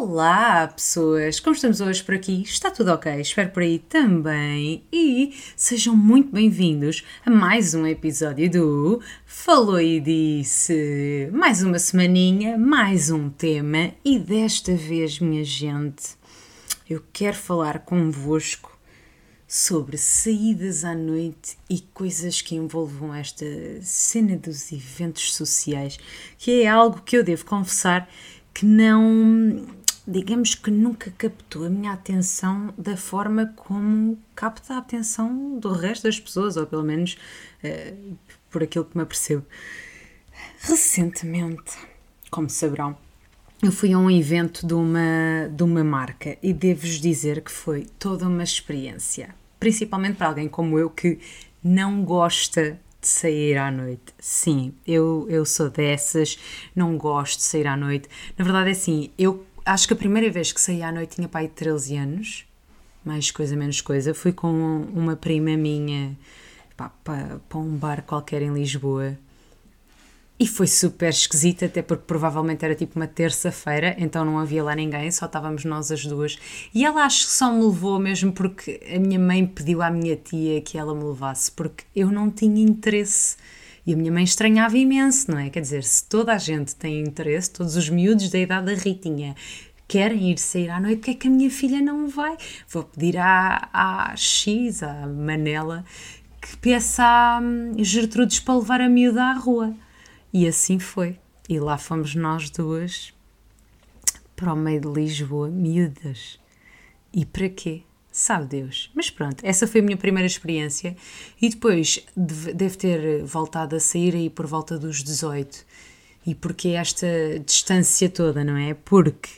Olá, pessoas! Como estamos hoje por aqui? Está tudo ok? Espero por aí também. E sejam muito bem-vindos a mais um episódio do Falou e Disse. Mais uma semaninha, mais um tema e desta vez, minha gente, eu quero falar convosco sobre saídas à noite e coisas que envolvam esta cena dos eventos sociais, que é algo que eu devo confessar que não, digamos que nunca captou a minha atenção da forma como capta a atenção do resto das pessoas, ou pelo menos uh, por aquilo que me apercebo. Recentemente, como saberão, eu fui a um evento de uma, de uma marca e devo-vos dizer que foi toda uma experiência, principalmente para alguém como eu que não gosta de sair à noite. Sim, eu, eu sou dessas, não gosto de sair à noite. Na verdade é assim, eu acho que a primeira vez que saí à noite tinha pai de 13 anos, mais coisa menos coisa. Fui com uma prima minha para, para um bar qualquer em Lisboa e foi super esquisito, até porque provavelmente era tipo uma terça-feira, então não havia lá ninguém, só estávamos nós as duas. E ela acho que só me levou mesmo porque a minha mãe pediu à minha tia que ela me levasse, porque eu não tinha interesse. E a minha mãe estranhava imenso, não é? Quer dizer, se toda a gente tem interesse, todos os miúdos da idade da Ritinha querem ir sair à noite, porque é que a minha filha não vai? Vou pedir à, à X, à Manela, que peça a hum, Gertrudes para levar a miúda à rua. E assim foi. E lá fomos nós duas para o meio de Lisboa, miúdas. E para quê? Sabe Deus. Mas pronto, essa foi a minha primeira experiência. E depois deve ter voltado a sair aí por volta dos 18. E porque esta distância toda, não é? Porque,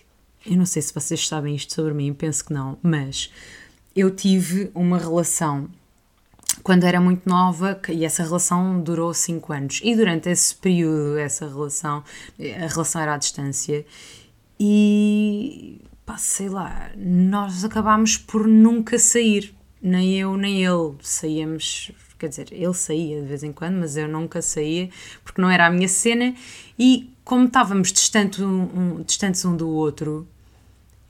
eu não sei se vocês sabem isto sobre mim, penso que não, mas eu tive uma relação quando era muito nova e essa relação durou 5 anos. E durante esse período, essa relação, a relação era à distância e pá, sei lá, nós acabámos por nunca sair, nem eu nem ele saíamos, quer dizer, ele saía de vez em quando, mas eu nunca saía porque não era a minha cena. E como estávamos distante um, um, distantes um do outro,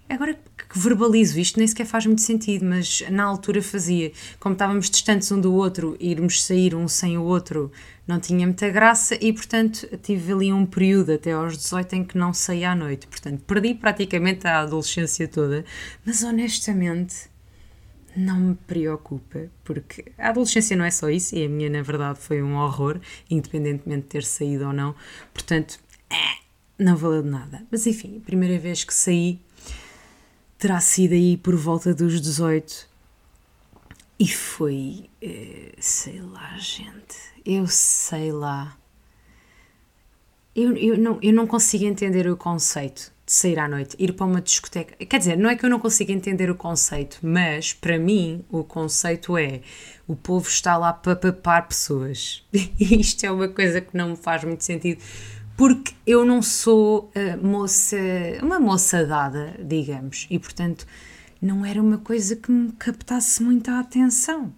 agora que verbalizo isto nem sequer faz muito sentido, mas na altura fazia. Como estávamos distantes um do outro, irmos sair um sem o outro não tinha muita graça e, portanto, tive ali um período até aos 18 em que não saía à noite. Portanto, perdi praticamente a adolescência toda, mas honestamente não me preocupa, porque a adolescência não é só isso, e a minha, na verdade, foi um horror, independentemente de ter saído ou não. Portanto, é, não valeu de nada. Mas enfim, a primeira vez que saí terá sido aí por volta dos 18. E foi, eh, sei lá, gente, eu sei lá. Eu, eu, não, eu não consigo entender o conceito de sair à noite, ir para uma discoteca. Quer dizer, não é que eu não consiga entender o conceito, mas para mim o conceito é o povo está lá para papar pessoas. Isto é uma coisa que não me faz muito sentido porque eu não sou uh, moça, uma moça dada, digamos, e portanto não era uma coisa que me captasse muita atenção.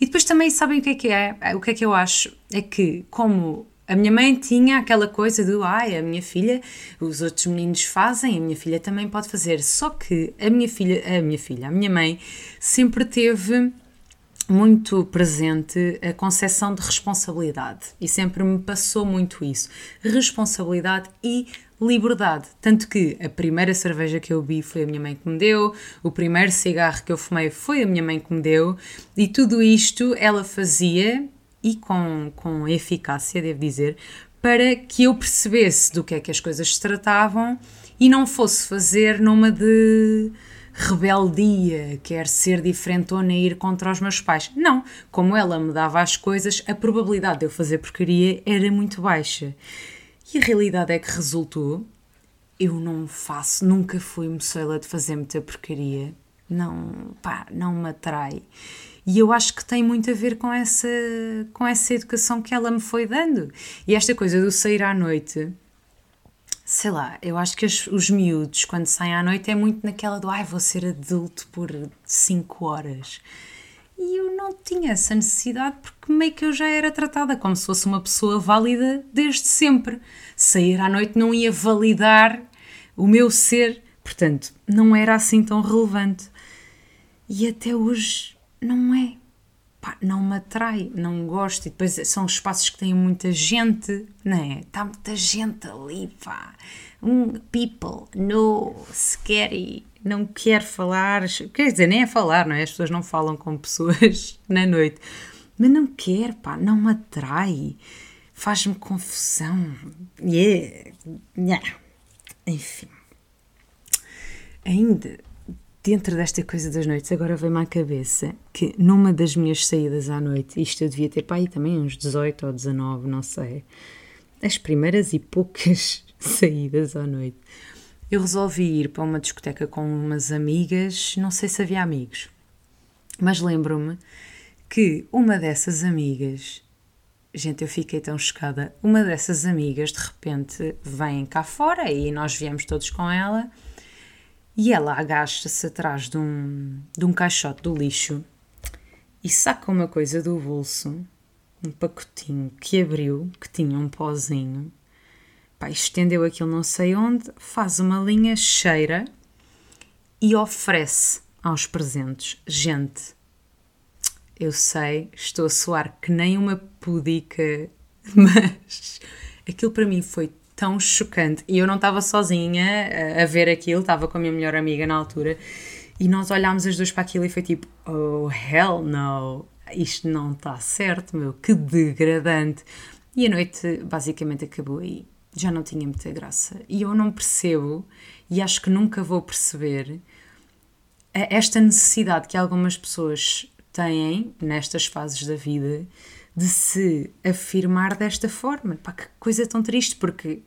E depois também sabem o que é que é? O que é que eu acho? É que, como a minha mãe tinha aquela coisa do ai, a minha filha, os outros meninos fazem, a minha filha também pode fazer. Só que a minha filha, a minha filha, a minha mãe sempre teve muito presente a concepção de responsabilidade e sempre me passou muito isso. Responsabilidade e liberdade. Tanto que a primeira cerveja que eu bebi foi a minha mãe que me deu, o primeiro cigarro que eu fumei foi a minha mãe que me deu, e tudo isto ela fazia, e com, com eficácia, devo dizer, para que eu percebesse do que é que as coisas se tratavam e não fosse fazer numa de rebeldia, quer ser diferentona e ir contra os meus pais. Não, como ela me dava as coisas, a probabilidade de eu fazer porcaria era muito baixa. E a realidade é que resultou. Eu não faço, nunca fui moçoila de fazer muita porcaria. Não, pá, não me atrai. E eu acho que tem muito a ver com essa, com essa educação que ela me foi dando. E esta coisa do sair à noite, sei lá, eu acho que os, os miúdos, quando saem à noite, é muito naquela do ai, vou ser adulto por 5 horas. E eu não tinha essa necessidade porque meio que eu já era tratada como se fosse uma pessoa válida desde sempre. Sair à noite não ia validar o meu ser Portanto, não era assim tão relevante. E até hoje não é. Pá, não me atrai, não gosto. E depois são espaços que têm muita gente, não é? Está muita gente ali, pá. Um people, no, scary, não quer falar. Quer dizer, nem é falar, não é? As pessoas não falam com pessoas na noite. Mas não quer, pá, não me atrai. Faz-me confusão. Yeah. yeah. Enfim. Ainda dentro desta coisa das noites, agora vem-me à cabeça que numa das minhas saídas à noite, isto eu devia ter para aí também uns 18 ou 19, não sei, as primeiras e poucas saídas à noite, eu resolvi ir para uma discoteca com umas amigas, não sei se havia amigos, mas lembro-me que uma dessas amigas, gente, eu fiquei tão chocada, uma dessas amigas de repente vem cá fora e nós viemos todos com ela e ela agacha-se atrás de um, de um caixote do lixo e saca uma coisa do bolso, um pacotinho que abriu, que tinha um pozinho. Pá, estendeu aquilo não sei onde, faz uma linha, cheira e oferece aos presentes. Gente, eu sei, estou a soar que nem uma pudica, mas aquilo para mim foi tão chocante. E eu não estava sozinha a, a ver aquilo, estava com a minha melhor amiga na altura. E nós olhámos as duas para aquilo e foi tipo, oh hell no, isto não está certo, meu, que degradante. E a noite basicamente acabou aí. Já não tinha muita graça. E eu não percebo, e acho que nunca vou perceber, esta necessidade que algumas pessoas têm nestas fases da vida de se afirmar desta forma. Pá, que coisa tão triste, porque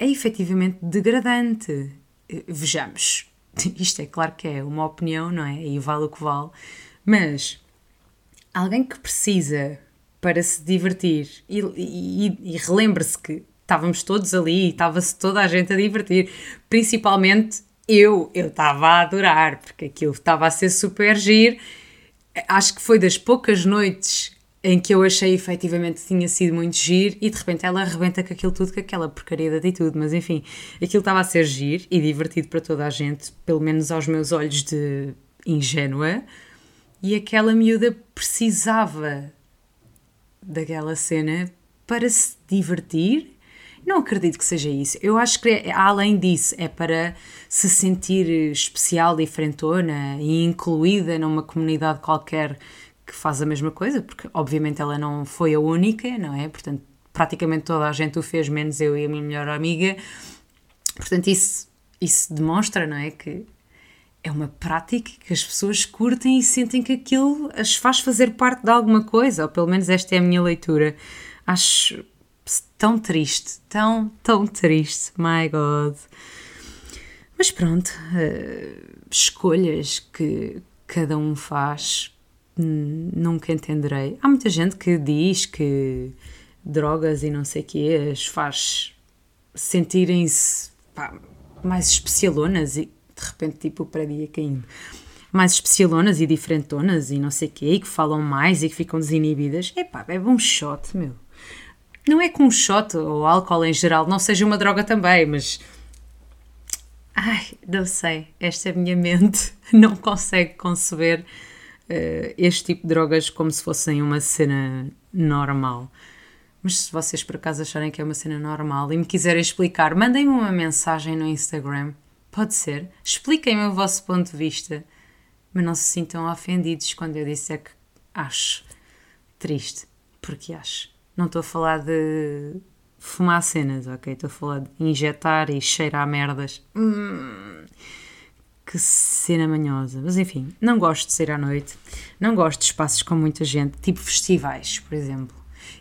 é efetivamente degradante. Eh, vejamos, isto é claro que é uma opinião, não é? E vale o que vale, mas alguém que precisa para se divertir e, e, e relembre-se que estávamos todos ali, estava-se toda a gente a divertir, principalmente eu, eu estava a adorar, porque aquilo estava a ser super giro. Acho que foi das poucas noites em que eu achei efetivamente tinha sido muito giro e de repente ela arrebenta com aquilo tudo, com aquela porcaria de atitude. Mas enfim, aquilo estava a ser giro e divertido para toda a gente, pelo menos aos meus olhos de ingênua, e aquela miúda precisava daquela cena para se divertir. Não acredito que seja isso. Eu acho que, além disso, é para se sentir especial, diferentona e incluída numa comunidade qualquer que faz a mesma coisa, porque obviamente ela não foi a única, não é? Portanto, praticamente toda a gente o fez, menos eu e a minha melhor amiga. Portanto, isso, isso demonstra, não é? Que é uma prática que as pessoas curtem e sentem que aquilo as faz fazer parte de alguma coisa, ou pelo menos esta é a minha leitura. Acho tão triste, tão, tão triste, my God. Mas pronto, uh, escolhas que cada um faz nunca entenderei. Há muita gente que diz que drogas e não sei o quê as faz sentirem-se mais especialonas e de repente tipo o prédio caindo. Mais especialonas e diferentonas e não sei o quê, e que falam mais e que ficam desinibidas. Epá, bebe um shot, meu. Não é que um shot ou álcool em geral não seja uma droga também, mas... Ai, não sei. Esta é minha mente não consegue conceber este tipo de drogas como se fossem uma cena normal. Mas se vocês por acaso acharem que é uma cena normal e me quiserem explicar, mandem-me uma mensagem no Instagram. Pode ser. Expliquem-me o vosso ponto de vista. Mas não se sintam ofendidos quando eu disser que acho triste. Porque acho. Não estou a falar de fumar cenas, ok? Estou a falar de injetar e cheirar merdas. Hum que cena manhosa. Mas enfim, não gosto de sair à noite, não gosto de espaços com muita gente, tipo festivais, por exemplo.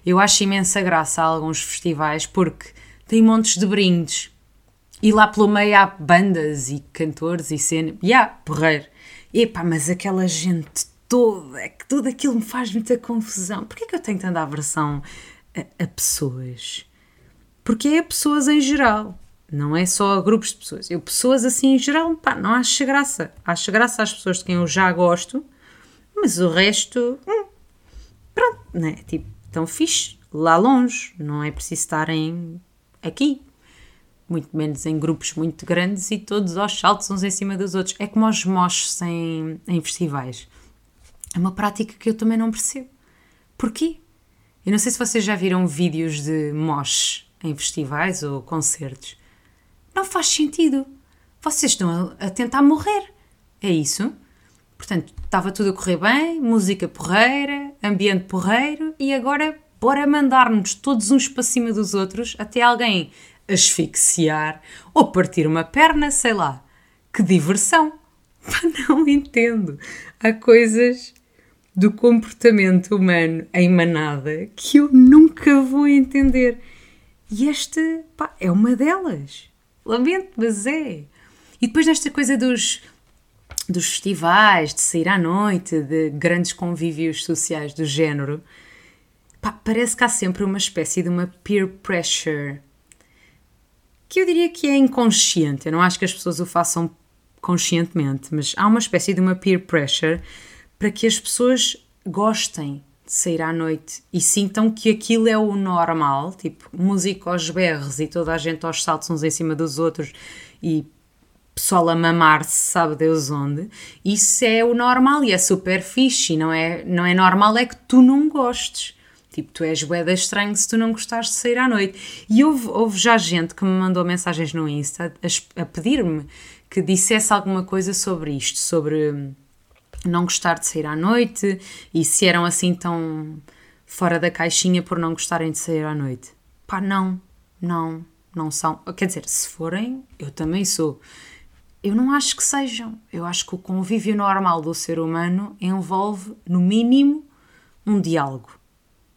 Eu acho imensa graça a alguns festivais porque tem montes de brindes e lá pelo meio há bandas e cantores e cena. E há porreiro. Epá, mas aquela gente toda, é que tudo aquilo me faz muita confusão. Porquê que eu tenho tanta aversão a, a pessoas? Porque é a pessoas em geral. Não é só grupos de pessoas. Eu, pessoas assim em geral, pá, não acho graça. Acho graça às pessoas de quem eu já gosto, mas o resto, hum, pronto, né? Tipo, tão fixe, lá longe. Não é preciso estarem aqui. muito menos em grupos muito grandes e todos aos saltos uns em cima dos outros. É como os moches em, em festivais. É uma prática que eu também não percebo. Porquê? Eu não sei se vocês já viram vídeos de moches em festivais ou concertos. Não faz sentido. Vocês estão a, tentar morrer. É isso? Portanto, estava tudo a correr bem, música porreira, ambiente porreiro e agora bora mandar-nos todos uns para cima dos outros até alguém asfixiar ou partir uma perna, sei lá. Que diversão! Não entendo. Há coisas do comportamento humano em manada que eu nunca vou entender. E esta pá, é uma delas. Lamento, mas é. E depois nesta coisa dos, dos festivais, de sair à noite, de grandes convívios sociais do género, pá, parece que há sempre uma espécie de uma peer pressure que eu diria que é inconsciente. Eu não acho que as pessoas o façam conscientemente, mas há uma espécie de uma peer pressure para que as pessoas gostem sair à noite e sintam que aquilo é o normal, tipo música aos berros e toda a gente aos saltos uns em cima dos outros e pessoal a mamar-se, sabe Deus onde. Isso é o normal e é super fixe. Não é, não é normal é que tu não gostes. Tipo, tu és boeda estranho se tu não gostares de sair à noite. E houve, houve já gente que me mandou mensagens no Insta a, a pedir-me que dissesse alguma coisa sobre isto, sobre hum, não gostar de sair à noite e se eram assim tão fora da caixinha por não gostarem de sair à noite. Pá, não, não, não são. Quer dizer, se forem, eu também sou. Eu não acho que sejam. Eu acho que o convívio normal do ser humano envolve, no mínimo, um diálogo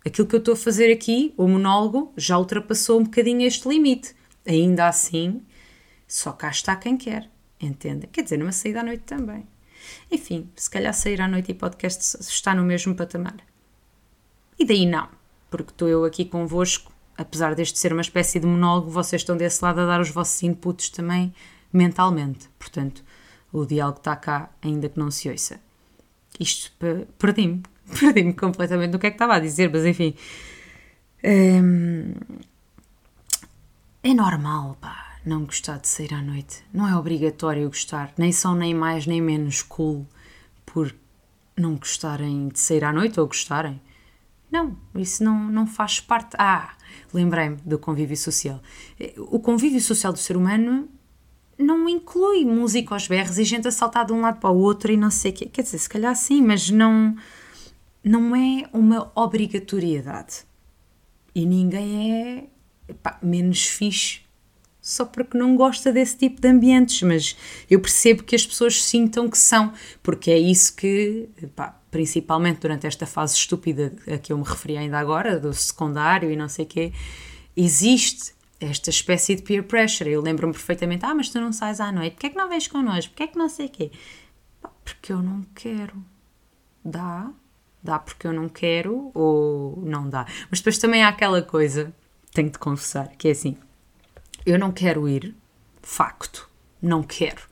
aquilo que eu estou a fazer aqui, o monólogo, já ultrapassou um bocadinho este limite. Ainda assim, só cá está quem quer, entendem? Quer dizer, numa saída à noite também. Enfim, se calhar sair à noite e podcast está no mesmo patamar. E daí não, porque estou eu aqui convosco, apesar deste ser uma espécie de monólogo, vocês estão desse lado a dar os vossos inputs também mentalmente. Portanto, o diálogo está cá, ainda que não se ouça. Isto perdi-me, perdi-me completamente do que é que estava a dizer, mas enfim. Hum, é normal, pá, não gostar de sair à noite. Não é obrigatório gostar, nem são nem mais nem menos cool por não gostarem de sair à noite ou gostarem. Não, isso não, não faz parte. Ah, lembrei-me do convívio social. O convívio social do ser humano não inclui música aos berros e gente a saltar de um lado para o outro e não sei o quê. Quer dizer, se calhar sim, mas não não é uma obrigatoriedade. E ninguém é pá, menos fixe só porque não gosta desse tipo de ambientes, mas eu percebo que as pessoas sintam que são, porque é isso que, pá, principalmente durante esta fase estúpida a que eu me referi ainda agora, do secundário e não sei o quê, existe esta espécie de peer pressure. Eu lembro-me perfeitamente, ah, mas tu não sais à noite, porquê é que não vens connosco, porquê é que não sei o quê? Pá, porque eu não quero. Dá, dá porque eu não quero ou não dá. Mas depois também há aquela coisa, tenho de confessar, que é assim: eu não quero ir, facto, não quero,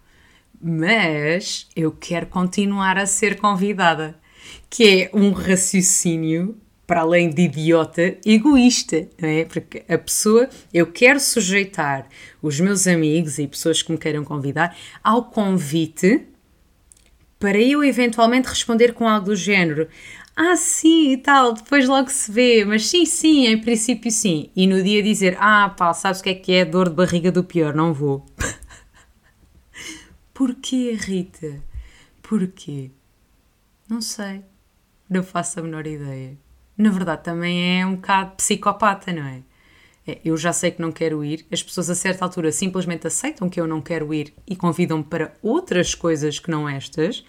mas eu quero continuar a ser convidada, que é um raciocínio para além de idiota, egoísta, não é? Porque a pessoa, eu quero sujeitar os meus amigos e pessoas que me queiram convidar ao convite para eu eventualmente responder com algo do género: Ah, sim e tal, depois logo se vê, mas sim, sim, em princípio sim. E no dia dizer: Ah, pá, sabes o que é que é dor de barriga do pior? Não vou. Porquê, Rita? Porquê? Não sei. Não faço a menor ideia. Na verdade, também é um bocado psicopata, não é? é eu já sei que não quero ir, as pessoas a certa altura simplesmente aceitam que eu não quero ir e convidam-me para outras coisas que não estas,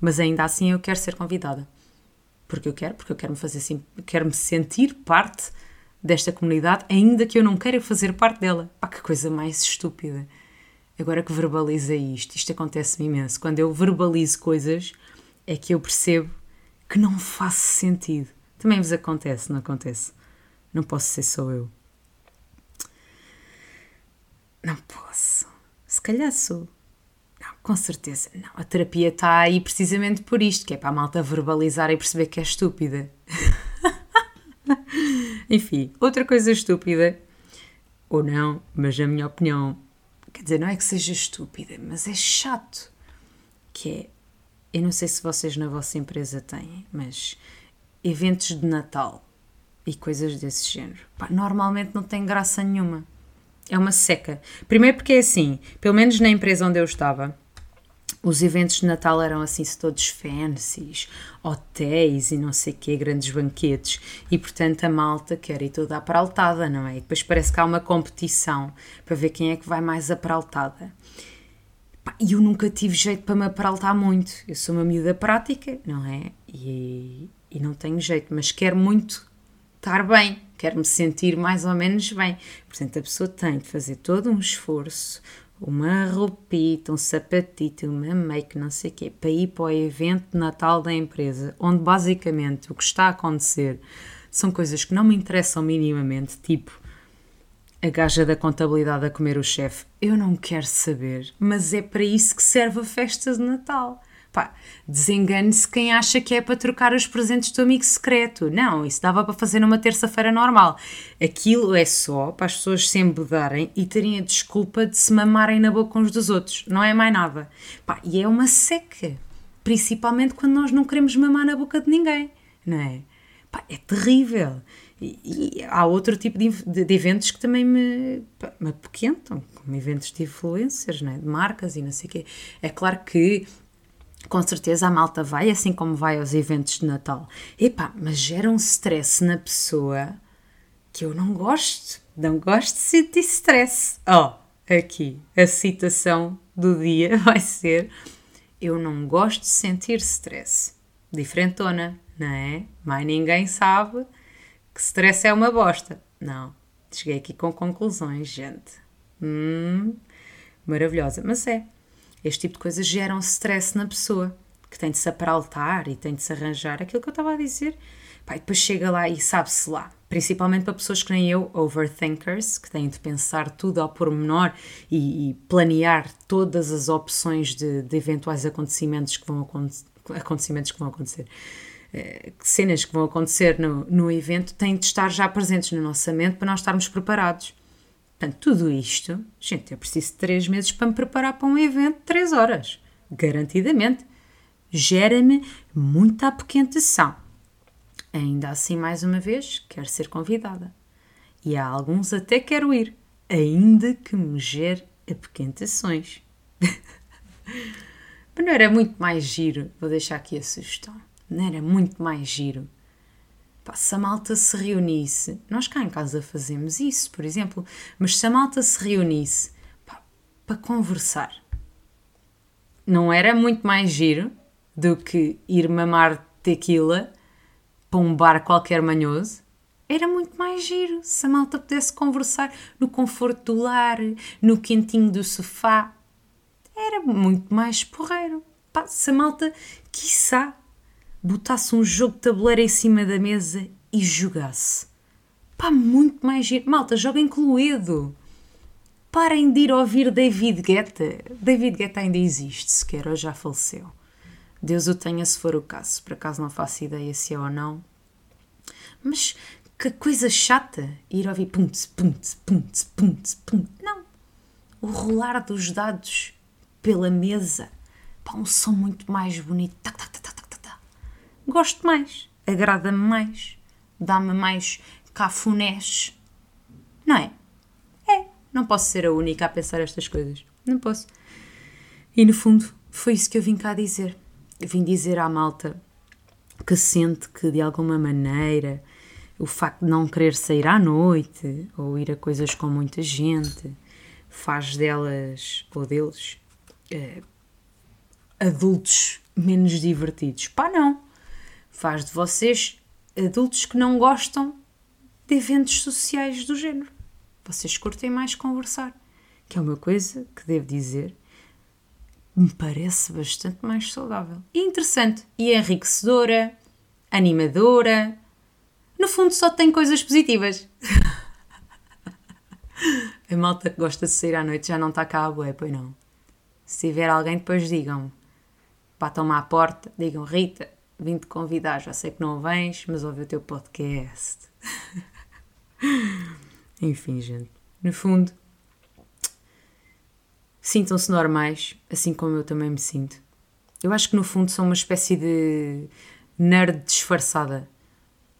mas ainda assim eu quero ser convidada. Porque eu quero, porque eu quero me fazer assim, quero me sentir parte desta comunidade, ainda que eu não queira fazer parte dela. Pá, que coisa mais estúpida. Agora que verbaliza isto, isto acontece-me imenso. Quando eu verbalizo coisas, é que eu percebo que não faz sentido. Também vos acontece, não acontece? Não posso ser só eu. Não posso. Se calhar sou. Com certeza. Não, a terapia está aí precisamente por isto, que é para a malta verbalizar e perceber que é estúpida. Enfim, outra coisa estúpida ou não, mas a minha opinião, quer dizer, não é que seja estúpida, mas é chato. Que é, eu não sei se vocês na vossa empresa têm, mas eventos de Natal e coisas desse género, pá, normalmente não tem graça nenhuma. É uma seca. Primeiro porque é assim, pelo menos na empresa onde eu estava, os eventos de Natal eram assim todos fancies, hotéis e não sei quê, grandes banquetes, e portanto a malta quer ir toda apraltada, não é? E depois parece que há uma competição para ver quem é que vai mais apraltada. E eu nunca tive jeito para me apraltar muito. Eu sou uma miúda prática, não é? E, e não tenho jeito, mas quero muito estar bem, quero me sentir mais ou menos bem. Portanto, a pessoa tem de fazer todo um esforço, uma roupita, um sapatito, uma make, não sei o quê, para ir para o evento de Natal da empresa, onde basicamente o que está a acontecer são coisas que não me interessam minimamente, tipo a gaja da contabilidade a comer o chefe. Eu não quero saber, mas é para isso que serve a festa de Natal. Pá, desengane-se quem acha que é para trocar os presentes do amigo secreto. Não, isso dava para fazer numa terça-feira normal. Aquilo é só para as pessoas se embedarem e terem a desculpa de se mamarem na boca uns dos outros. Não é mais nada. Pá, e é uma seca. Principalmente quando nós não queremos mamar na boca de ninguém. Não é? Pá, é terrível. E, e, há outro tipo de, de, de, eventos que também me, me apoquentam, como eventos de influencers, é? de marcas e não sei o quê. É claro que com certeza a malta vai, assim como vai aos eventos de Natal. Epá, mas gera um stress na pessoa que eu não gosto. Não gosto de sentir stress. Ó, oh, aqui, a citação do dia vai ser: Eu não gosto de sentir stress. Diferentona, não é? Mas ninguém sabe que stress é uma bosta. Não, cheguei aqui com conclusões, gente. Hum, maravilhosa. Mas é, este tipo de coisas geram stress na pessoa, que tem de se apraltar e tem de se arranjar aquilo que eu estava a dizer. Pá, depois chega lá e sabe-se lá. Principalmente para pessoas que nem eu, overthinkers, que têm de pensar tudo ao pormenor e, e planear todas as opções de, de, eventuais acontecimentos que vão, acontecimentos que vão acontecer. Eh, cenas que vão acontecer no, no evento têm de estar já presentes no nosso mente para nós estarmos preparados. Portanto, tudo isto, gente, eu preciso de três meses para me preparar para um evento de três horas. Garantidamente. Gera-me muita apoquentação. Ainda assim, mais uma vez, quero ser convidada. E há alguns até quero ir, ainda que me gere apoquentações. Mas não era muito mais giro, vou deixar aqui a sugestão, não era muito mais giro se a malta se reunisse, nós cá em casa fazemos isso, por exemplo, mas se a malta se reunisse para conversar, não era muito mais giro do que ir mamar tequila para um bar qualquer manhoso? Era muito mais giro se a malta pudesse conversar no conforto do lar, no quentinho do sofá. Era muito mais porreiro. Pá, se a malta, quiçá, botasse um jogo de tabuleiro em cima da mesa e jogasse. Pá, muito mais giro. Malta, joguem Cluedo. Parem de ir ouvir David Guetta. David Guetta ainda existe, sequer, ou já faleceu. Deus o tenha se for o caso. Por acaso não faço ideia se é ou não. Mas que coisa chata ir ouvir pum-tse, pum-tse, pum-tse, pum-tse, pum Não. O rolar dos dados pela mesa. Pá, um som muito mais bonito. Tac, tac, tac, tac, gosto mais, agrada-me mais, dá-me mais cafunés. Não é? É, não posso ser a única a pensar estas coisas. Não posso. E no fundo, foi isso que eu vim cá dizer. Vim dizer à malta que sente que de alguma maneira o facto de não querer sair à noite ou ir a coisas com muita gente faz delas ou deles eh, adultos menos divertidos. Pá, não faz de vocês adultos que não gostam de eventos sociais do género. Vocês curtem mais conversar, que é uma coisa que devo dizer me parece bastante mais saudável e interessante e enriquecedora, animadora. No fundo, só tem coisas positivas. A malta que gosta de sair à noite já não está cá a bué, pois não. Se tiver alguém, depois digam-me. Batam-me à porta, digam Rita, vim te convidar, já sei que não vens, mas ouvi o teu podcast. Enfim, gente. No fundo, sintam-se normais, assim como eu também me sinto. Eu acho que no fundo sou uma espécie de nerd disfarçada.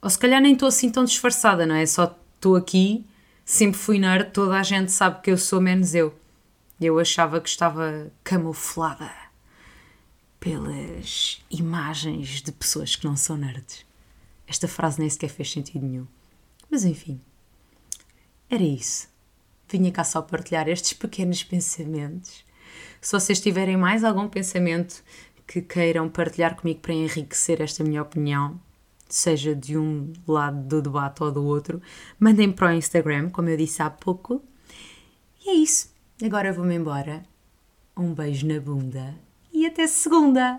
Ou se calhar nem estou assim tão disfarçada, não é? Só estou aqui, sempre fui nerd, toda a gente sabe que eu sou menos eu. Eu achava que estava camuflada pelas imagens de pessoas que não são nerds. Esta frase nem sequer fez sentido nenhum. Mas enfim, era isso. Vinha cá só partilhar estes pequenos pensamentos. Se vocês tiverem mais algum pensamento que queiram partilhar comigo para enriquecer esta minha opinião, seja de um lado do debate ou do outro, mandem para o Instagram, como eu disse há pouco. E é isso. Agora vou-me embora. Um beijo na bunda e até segunda!